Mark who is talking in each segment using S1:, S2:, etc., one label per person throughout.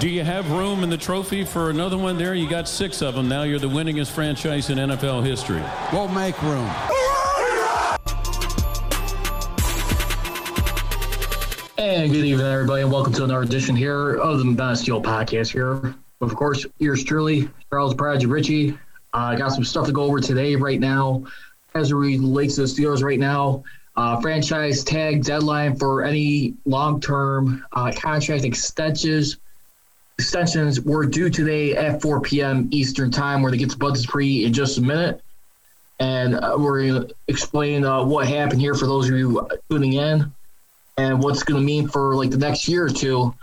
S1: Do you have room in the trophy for another one there? You got six of them now. You're the winningest franchise in NFL history.
S2: We'll make room.
S3: And good evening, everybody, and welcome to another edition here of the Men of Steel Podcast. Here, of course, yours truly, Charles Prodigy Richey. I uh, got some stuff to go over today, right now, as it relates to the Steelers. Right now, uh, franchise tag deadline for any long-term uh, contract extensions extensions were due today at 4 p.m. Eastern Time. Going to get to Bud Dupree in just a minute, and uh, we're going to explain uh, what happened here for those of you tuning in and what's going to mean for like the next year or two.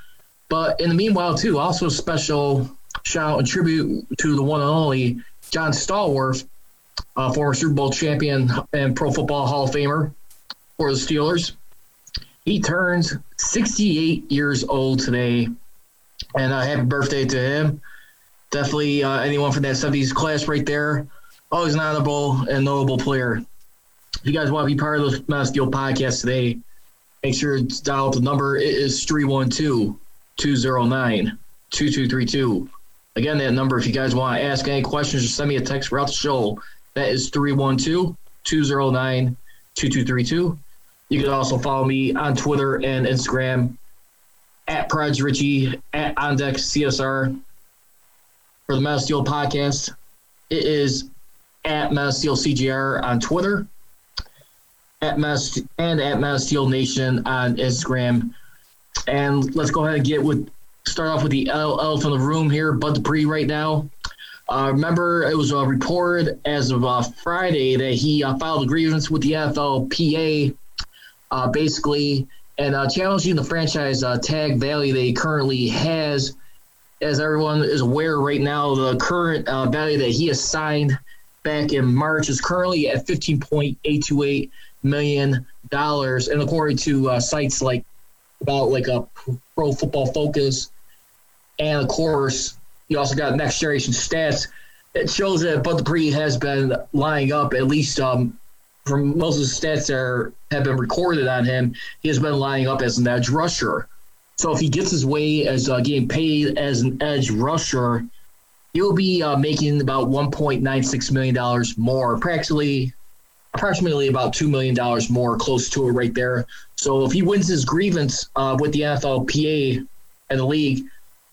S3: But in the meanwhile, too, also a special shout out and tribute to the one and only John Stallworth, uh, former Super Bowl champion and Pro Football Hall of Famer for the Steelers. He turns 68 years old today, and uh, happy birthday to him. Definitely uh, anyone from that 70s class right there. Always an honorable and knowable player. If you guys want to be part of the Men of Steel podcast today, make sure to dial the number. It is 312 209 2232. Again, that number, if you guys want to ask any questions or send me a text throughout the show, that is 312 209 2232. You can also follow me on Twitter and Instagram at Pride Richey, at Ondeck CSR for the Men of Steel podcast. It is at Men of Steel CJR on Twitter at Mass and at Men of Steel Nation on Instagram. And let's go ahead and get with start off with the elephant in the room here, Bud Dupree right now. Uh, remember, it was uh, reported as of uh, Friday that he uh, filed a grievance with the NFLPA, uh, basically, and uh, challenging the franchise tag value he currently has. As everyone is aware right now, the current value that he assigned back in March is currently at 15.828 million dollars, and according to uh, sites like about like a Pro Football Focus, and of course you also got Next Generation Stats. It shows that Bud Dupree has been lining up at least um, from most of the stats that are, have been recorded on him. He has been lining up as an edge rusher. So if he gets his way as uh, getting paid as an edge rusher, he'll be uh, making about 1.96 million dollars more, practically approximately about $2 million more, close to it right there. So if he wins his grievance uh, with the NFLPA and the league,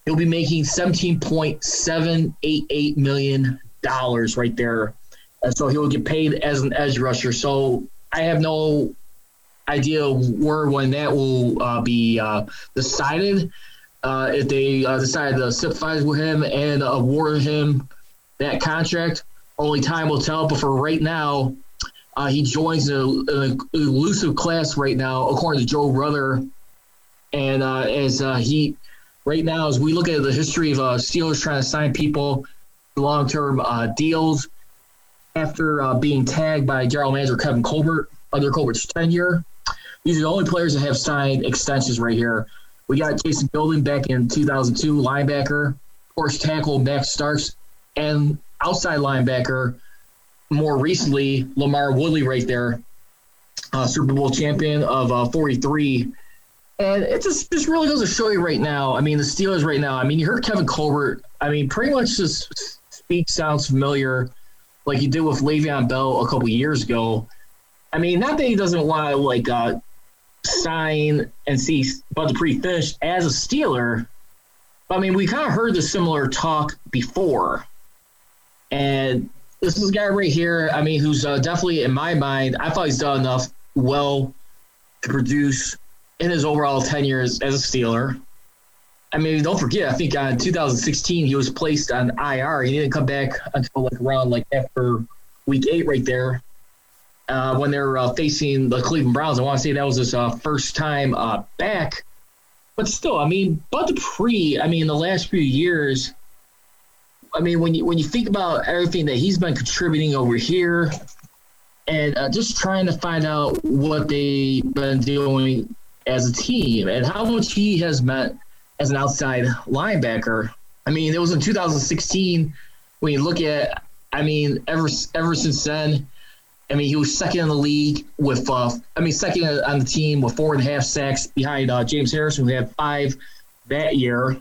S3: he'll be making $17.788 million right there. And so he will get paid as an edge rusher. So I have no idea where when that will uh, be uh, decided. Uh, if they uh, decide to sympathize with him and award him that contract, only time will tell. But for right now, uh, he joins an elusive class right now, according to Joe Rutter. And uh, as he, right now, as we look at the history of Steelers trying to sign people long term deals after uh, being tagged by general manager Kevin Colbert under Colbert's tenure, these are the only players that have signed extensions right here. We got Jason Gildon back in 2002, linebacker, course, tackle Max Starks, and outside linebacker more recently, LaMarr Woodley right there, uh, Super Bowl champion of uh, 43. And it just, just really goes to show you right now. I mean, the Steelers right now, I mean, you heard Kevin Colbert. I mean, pretty much just speak sounds familiar like you did with Le'Veon Bell a couple years ago. I mean, not that he doesn't want to, like, uh, sign and see Bud Dupree finish as a Steeler. But, I mean, we kind of heard the similar talk before. And this is a guy right here. I mean, who's uh, definitely in my mind. I thought he's done enough well to produce in his overall tenure as, as a Steeler. I mean, don't forget. I think uh, in 2016 he was placed on IR. He didn't come back until like around like after week eight, right there, uh, when they're uh, facing the Cleveland Browns. I want to say that was his uh, first time uh, back but still, I mean, Bud Dupree, I mean, the last few years, I mean, when you when you think about everything that he's been contributing over here, and uh, just trying to find out what they've been doing as a team and how much he has meant as an outside linebacker. I mean, it was in 2016 when you look at, I mean, ever ever since then, I mean, he was second in the league with, uh, I mean, second on the team with four and a half sacks behind uh, James Harrison, who had five that year.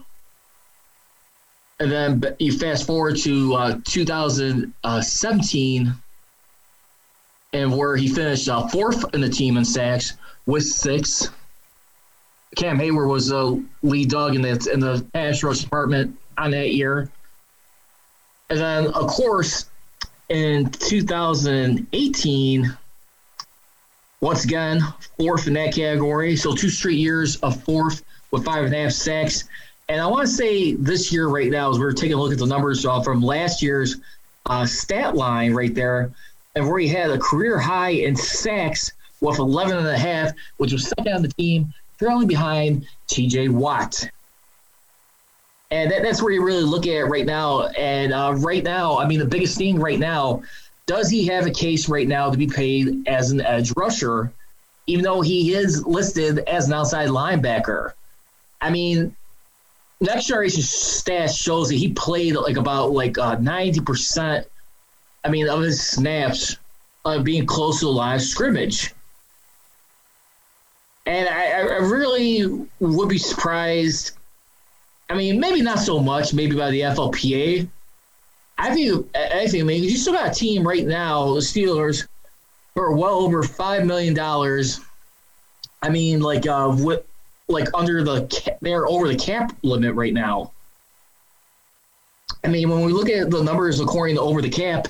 S3: And then you fast forward to uh, 2017, and where he finished uh, fourth in the team in sacks with six. Cam Heyward was the lead dog in the in the pass rush department on that year. And then, of course, in 2018, once again, fourth in that category. So two straight years of fourth with five and a half sacks. And I want to say this year right now, as we're taking a look at the numbers uh, from last year's uh, stat line right there, and where he had a career high in sacks with 11 and a half, which was second on the team, trailing behind TJ Watt. And that, that's where you really look at it right now. And uh, right now, I mean, the biggest thing right now, does he have a case right now to be paid as an edge rusher, even though he is listed as an outside linebacker? I mean, next generation stats shows that he played like about like uh, 90%, I mean, of his snaps of being close to the line of scrimmage. And I, I really would be surprised I mean, maybe not so much, maybe by the NFLPA. I think, I think, I mean, you still got a team right now, the Steelers, for well over five million dollars. I mean, like, uh, with, like under the they're over the cap limit right now. I mean, when we look at the numbers according to over the cap,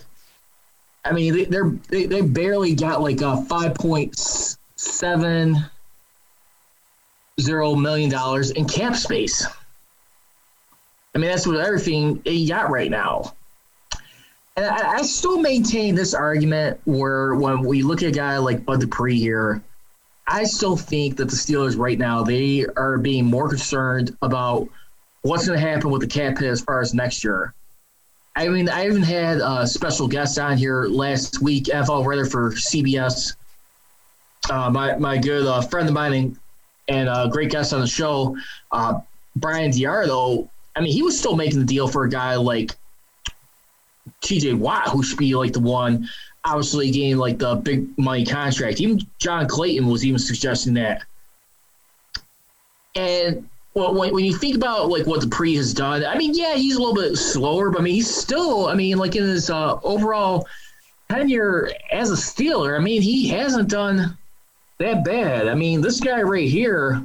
S3: I mean, they, they're they, they barely got like a five point seven million dollars in cap space. I mean, that's what everything a got right now. And I, I, still maintain this argument where when we look at a guy like Bud Dupree here, I still think that the Steelers right now, they are being more concerned about what's going to happen with the cap hit as far as next year. I mean, I even had a special guest on here last week, NFL writer for CBS. Uh, my, my good uh, friend of mine and, a great guest on the show, uh, Bryan DeArdo, I mean, he was still making the deal for a guy like TJ Watt, who should be like the one obviously getting like the big money contract. Even John Clayton was even suggesting that. And well, when, when you think about like what Dupree has done, I mean, yeah, he's a little bit slower, but I mean, he's still, I mean, like in his uh, overall tenure as a Steeler, I mean, he hasn't done that bad. I mean, this guy right here,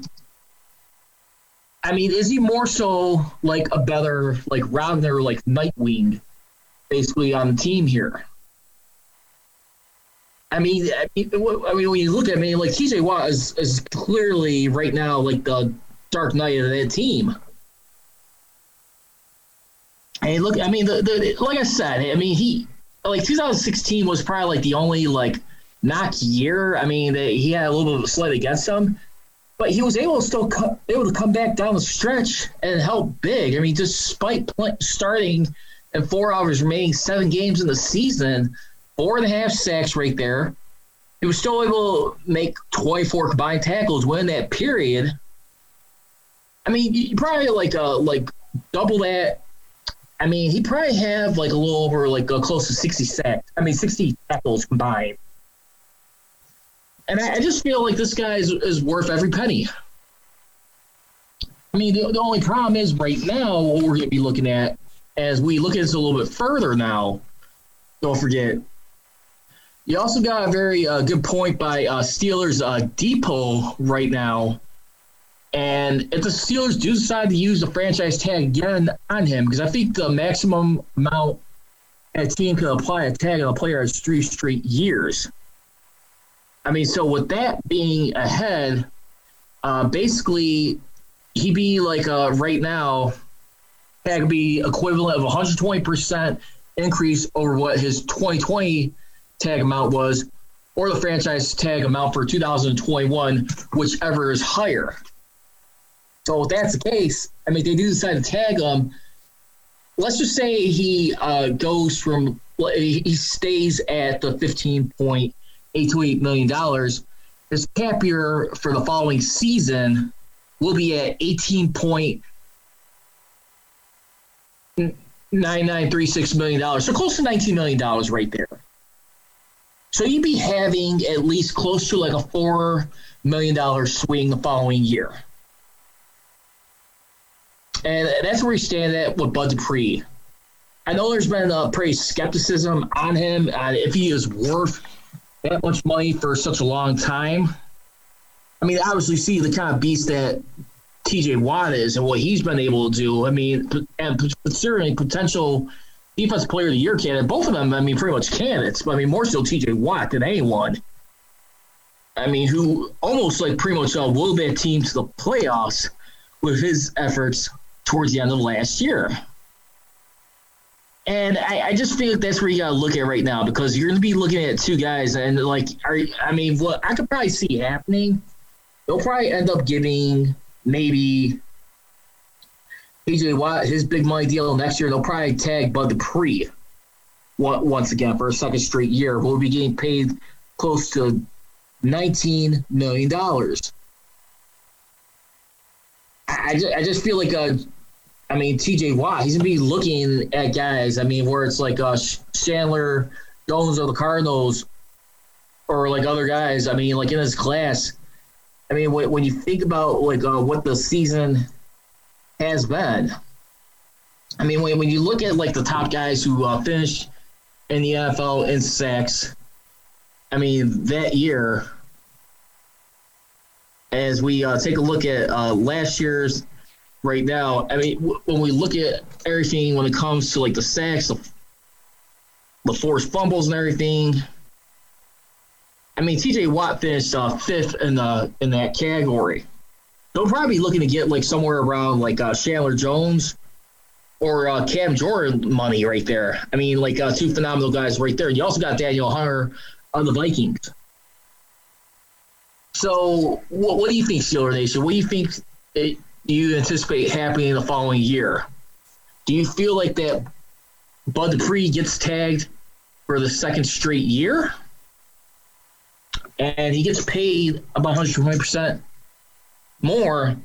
S3: I mean, is he more so like a better like rounder like Nightwing, basically on the team here? I mean, I mean, when you look at me, like TJ Watt is, is clearly right now like the Dark Knight of that team. And look, I mean, the, the like I said, I mean, he like 2016 was probably like the only like knock year. I mean, he had a little bit of a slight against him but he was able to still come, able to come back down the stretch and help big. I mean, despite starting and four hours remaining, seven games in the season, four and a half sacks right there. He was still able to make 24 combined tackles win that period. I mean, you probably like uh like double that. I mean, he probably have like a little over like uh, close to 60 sacks. I mean, 60 tackles combined. And I, I just feel like this guy is, is worth every penny. I mean, the, the only problem is right now, what we're going to be looking at as we look at this a little bit further now, don't forget, you also got a very uh, good point by uh, Steelers uh, Depot right now. And if the Steelers do decide to use the franchise tag again on him, because I think the maximum amount a team can apply a tag on a player is three straight years. I mean, so with that being ahead, uh, basically, he'd be like uh, right now, that could be equivalent of 120% increase over what his 2020 tag amount was, or the franchise tag amount for 2021, whichever is higher. So if that's the case, I mean, they do decide to tag him. Let's just say he uh, goes from he stays at the fifteen point eight two eight million dollars. His cap year for the following season will be at eighteen point nine nine three six million dollars. So close to nineteen million dollars right there. So you'd be having at least close to like a four million dollar swing the following year. And that's where we stand at with Bud Dupree. I know there's been a pretty skepticism on him uh, if he is worth that much money for such a long time. I mean, obviously, see the kind of beast that TJ Watt is and what he's been able to do. I mean, and considering potential defensive player of the year candidate, both of them, I mean, pretty much candidates. But I mean, more so TJ Watt than anyone. I mean, who almost like pretty much uh, will that team to the playoffs with his efforts towards the end of last year. And I, I just feel like that's where you got to look at right now because you're to be looking at two guys, and like, are, I mean, what I could probably see happening, they'll probably end up giving maybe TJ Watt his big money deal next year. They'll probably tag Bud Dupree once again for a second straight year. We'll be getting paid close to $19 million. I, just, I just feel like, uh, I mean, TJ Watt, he's to be looking at guys, I mean, where it's like uh, Chandler Jones of the Cardinals or like other guys, I mean, like in his class. I mean, when, when you think about like uh, what the season has been, I mean, when, when you look at like the top guys who uh, finished in the NFL in sacks, I mean, that year, as we uh, take a look at uh, last year's right now, I mean, w- when we look at everything when it comes to like the sacks, the, the forced fumbles and everything, I mean, TJ Watt finished uh, fifth in the in that category. They'll probably be looking to get like somewhere around like uh, Chandler Jones or uh, Cam Jordan money right there. I mean, like uh, two phenomenal guys right there. You also got Danielle Hunter on the Vikings. So, what, what do you think, Steeler Nation? What do you think it, you anticipate happening the following year? Do you feel like that Bud Dupree gets tagged for the second straight year? And he gets paid about 120% more,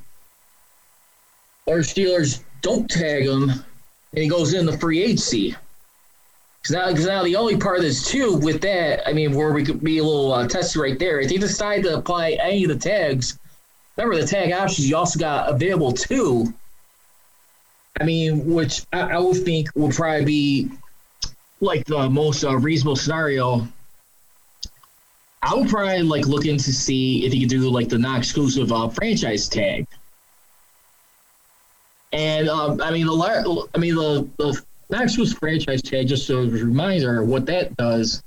S3: or Steelers don't tag him and he goes in the free agency. Because now, cause now the only part of this too with that, I mean, where we could be a little uh, testy right there. If they decide to apply any of the tags, remember the tag options you also got available too. I mean, which I, I would think would probably be like the most uh, reasonable scenario. I would probably like looking to see if you could do like the non-exclusive uh, franchise tag. And um, I mean the I mean the the non-exclusive franchise tag, just a reminder, what that does,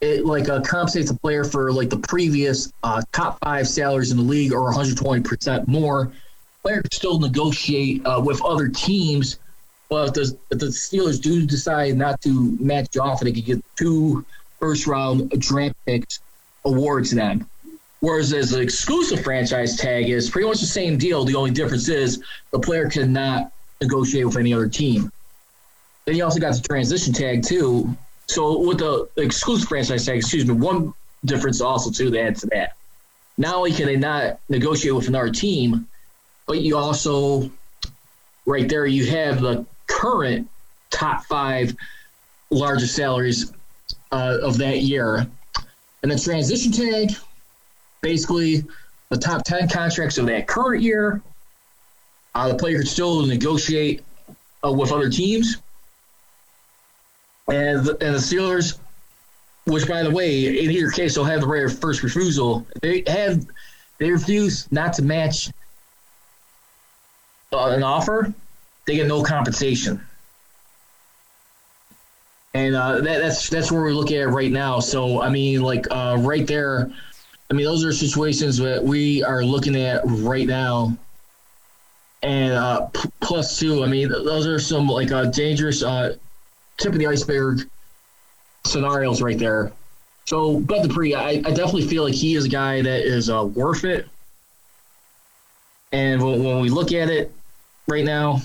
S3: it like uh, compensates a player for like the previous uh, top five salaries in the league or 120 percent more. Player can still negotiate uh, with other teams, but if the, if the Steelers do decide not to match off, they could get two first round draft picks awards them. Whereas as an exclusive franchise tag is pretty much the same deal. The only difference is the player cannot negotiate with any other team. Then you also got the transition tag too. So with the exclusive franchise tag, excuse me, one difference also too to add to that. Not only can they not negotiate with another team, but you also right there you have the current top five largest salaries uh, of that year. And the transition tag, basically the top 10 contracts of that current year. Uh, the player can still negotiate uh, with other teams and the, and the Steelers, which by the way, in your case, they'll have the of first refusal. They have they refuse not to match uh, an offer, they get no compensation. And uh, that, that's that's where we're looking at right now. So I mean, like uh, right there, I mean, those are situations that we are looking at right now. And uh, p- plus two, I mean, those are some like uh, dangerous uh, tip of the iceberg scenarios right there. So, Bud Dupree, I, I definitely feel like he is a guy that is uh, worth it. And when, when we look at it right now,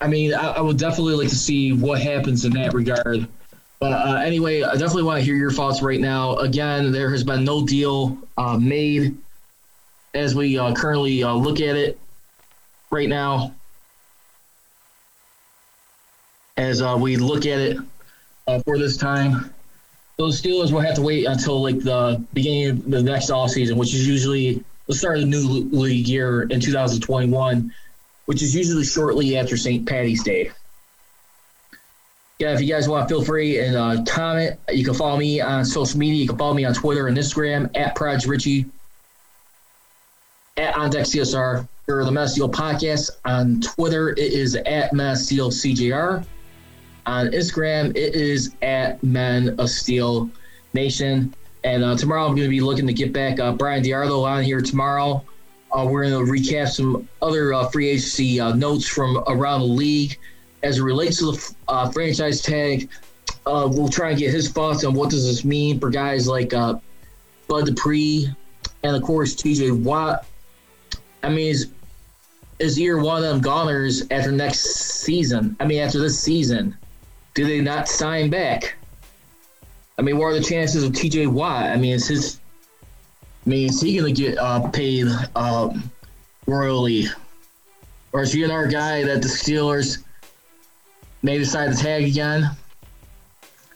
S3: I mean, I, I, would definitely like to see what happens in that regard. But uh, anyway, I definitely want to hear your thoughts right now. Again, there has been no deal uh, made as we uh, currently uh, look at it right now. As uh, we look at it uh, for this time, those Steelers will have to wait until like the beginning of the next off season, which is usually the start of the new league year in 2021 which is usually shortly after St. Patty's Day. Yeah, if you guys want, to feel free and uh, comment. You can follow me on social media. You can follow me on Twitter and Instagram at Proj Richey, at OnDeckCSR, or the Men of Steel Podcast. On Twitter, it is at Men of Steel CJR. On Instagram, it is at Men of Steel Nation. And uh, tomorrow, I'm going to be looking to get back uh, Bryan DeArdo on here tomorrow uh, we're going to recap some other uh, free agency uh, notes from around the league as it relates to the uh, franchise tag. We'll try and get his thoughts on what does this mean for guys like Bud Dupree and of course T.J. Watt. I mean, is is either one of them goners after next season? I mean, after this season, do they not sign back? I mean, what are the chances of T.J. Watt? I mean, is his I mean, is he going to get uh, paid um, royally? Or is he another guy that the Steelers may decide to tag again?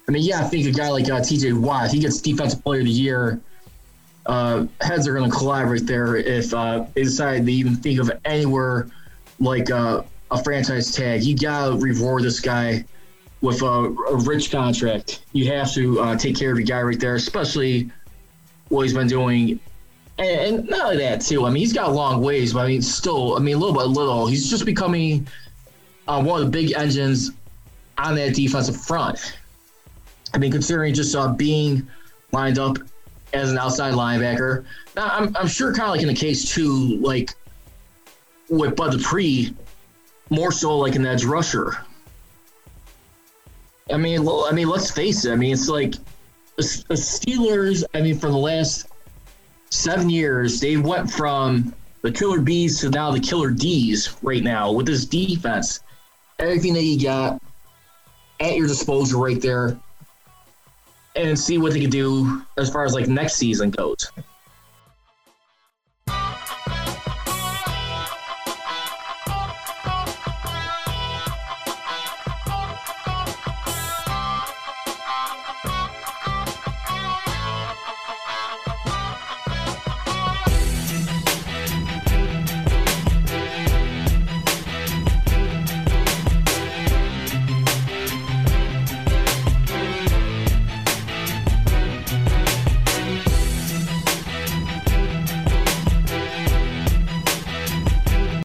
S3: I mean, yeah, I think a guy like uh, TJ Watt, he gets Defensive Player of the Year. Uh, heads are going to collide right there if uh, they decide to even think of anywhere like uh, a franchise tag. You got to reward this guy with a, a, rich contract. You have to uh, take care of your guy right there, especially what he's been doing. And, and not only that, too. I mean, he's got long ways, but I mean, still, I mean, little by little, he's just becoming uh, one of the big engines on that defensive front. I mean, considering just uh, being lined up as an outside linebacker. Now, I'm, I'm sure kind of like in the case, too, like with Bud Dupree, more so like an edge rusher. I mean, I mean, let's face it. I mean, it's like the Steelers, I mean, for the last seven years, they went from the killer bees to now the killer D's right now with this defense. Everything that you got at your disposal right there and see what they can do as far as like next season goes.